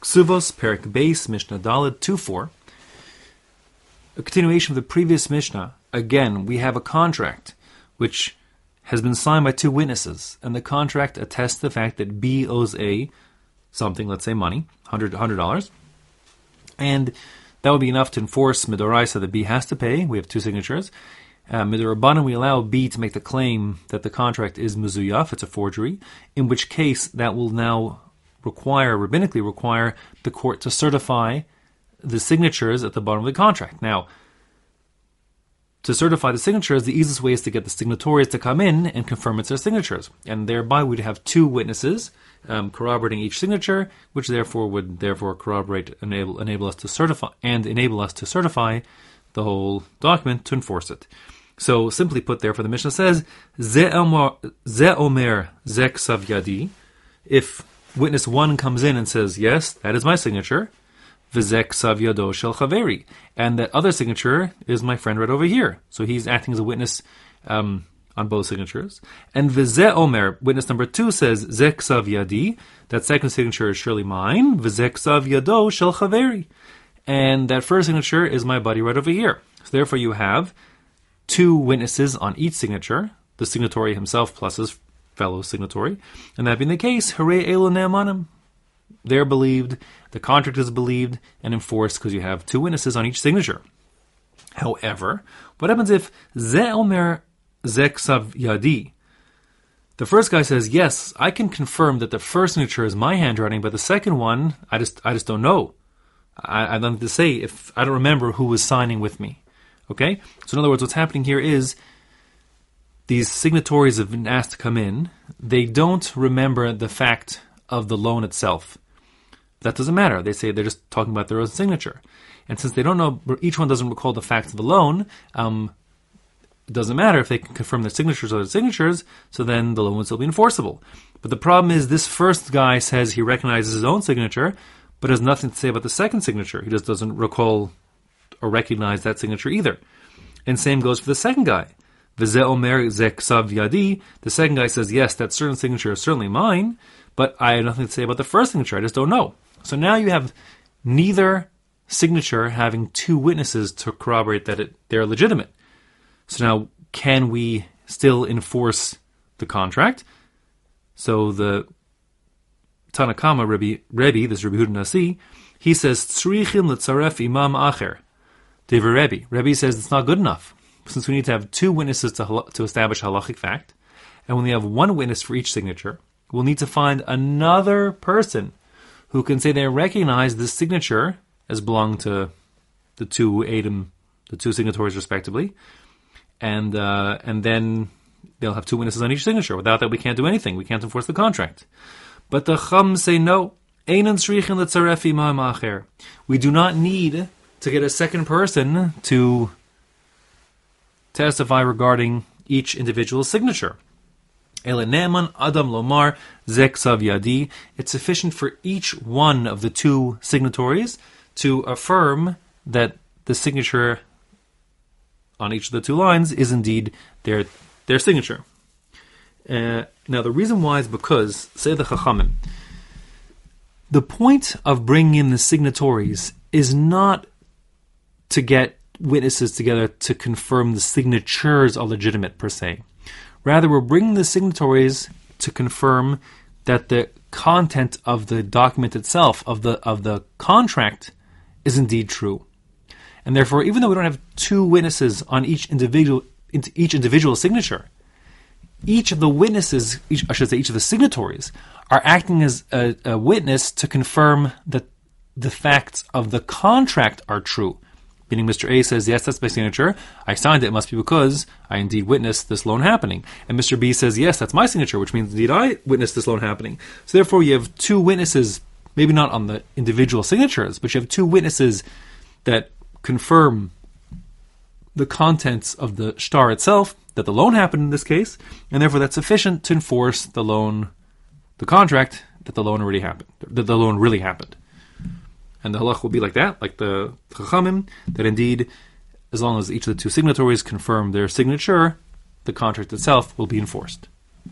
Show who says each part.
Speaker 1: Ksuvos Perek Beis Mishnah Daled 2 4. A continuation of the previous Mishnah. Again, we have a contract which has been signed by two witnesses, and the contract attests the fact that B owes A something, let's say money, $100, $100 and that would be enough to enforce Midoraisa that B has to pay. We have two signatures. Uh, Midorabanan, we allow B to make the claim that the contract is Muzuyaf, it's a forgery, in which case that will now require, rabbinically require, the court to certify the signatures at the bottom of the contract. Now, to certify the signatures, the easiest way is to get the signatories to come in and confirm it's their signatures. And thereby we'd have two witnesses um, corroborating each signature, which therefore would therefore corroborate, enable, enable us to certify, and enable us to certify the whole document to enforce it. So simply put, therefore, the Mishnah says, Ze omer zek savyadi. If witness one comes in and says, yes, that is my signature, vizek savyado shel chaveri, and that other signature is my friend right over here. So he's acting as a witness um, on both signatures. And vize omer, witness number two says, zek savyadi, that second signature is surely mine, vizek savyado shel chaveri, and that first signature is my buddy right over here. So therefore you have two witnesses on each signature, the signatory himself plus his fellow signatory. And that being the case, harei elu ne'amanim. They're believed, the contract is believed and enforced because you have two witnesses on each signature. However, what happens if ze omer zeksav yadi? The first guy says, "Yes, I can confirm that the first signature is my handwriting, but the second one, I just, I just don't know. I, I don't have to say if I don't remember who was signing with me." Okay? So, in other words, what's happening here is these signatories have been asked to come in. They don't remember the fact of the loan itself. That doesn't matter. They say they're just talking about their own signature. And since they don't know, each one doesn't recall the facts of the loan, um, it doesn't matter if they can confirm their signatures or their signatures, so then the loan will still be enforceable. But the problem is this first guy says he recognizes his own signature, but has nothing to say about the second signature. He just doesn't recall or recognize that signature either. And same goes for the second guy. Omer zeksav yadi. The second guy says, yes, that certain signature is certainly mine, but I have nothing to say about the first signature. I just don't know. So now you have neither signature having two witnesses to corroborate that it, they're legitimate. So now, can we still enforce the contract? So the Tanakama Rebbe, Rebbe this Rebbe Huda Nasi, he says, Tzrichin letzaref imam acher. Rebbe. Rebbe says it's not good enough, since we need to have two witnesses to, to establish halachic fact, and when we have one witness for each signature, we'll need to find another person who can say they recognize this signature as belonging to the two Adam, the two signatories respectively, and uh, and then they'll have two witnesses on each signature. Without that, we can't do anything. We can't enforce the contract. But the Chum say no. We do not need to get a second person to testify regarding each individual signature. Adam Lomar Yadi. It's sufficient for each one of the two signatories to affirm that the signature on each of the two lines is indeed their their signature. Uh, now, the reason why is because, say the Chachamim, the point of bringing in the signatories is not to get witnesses together to confirm the signatures are legitimate per se. Rather, we're bringing the signatories to confirm that the content of the document itself, of the of the contract, is indeed true. And therefore, even though we don't have two witnesses on each individual each individual signature, each of the witnesses, each, I should say, each of the signatories, are acting as a, a witness to confirm that the facts of the contract are true. Meaning, Mr. A says, Yes, that's my signature. I signed it. It must be because I indeed witnessed this loan happening. And Mr. B says, Yes, that's my signature, which means indeed I witnessed this loan happening. So, therefore, you have two witnesses, maybe not on the individual signatures, but you have two witnesses that confirm the contents of the shtar itself, that the loan happened in this case, and therefore that's sufficient to enforce the loan, the contract that the loan already happened, that the loan really happened. And the halach will be like that, like the chachamim, that indeed, as long as each of the two signatories confirm their signature, the contract itself will be enforced.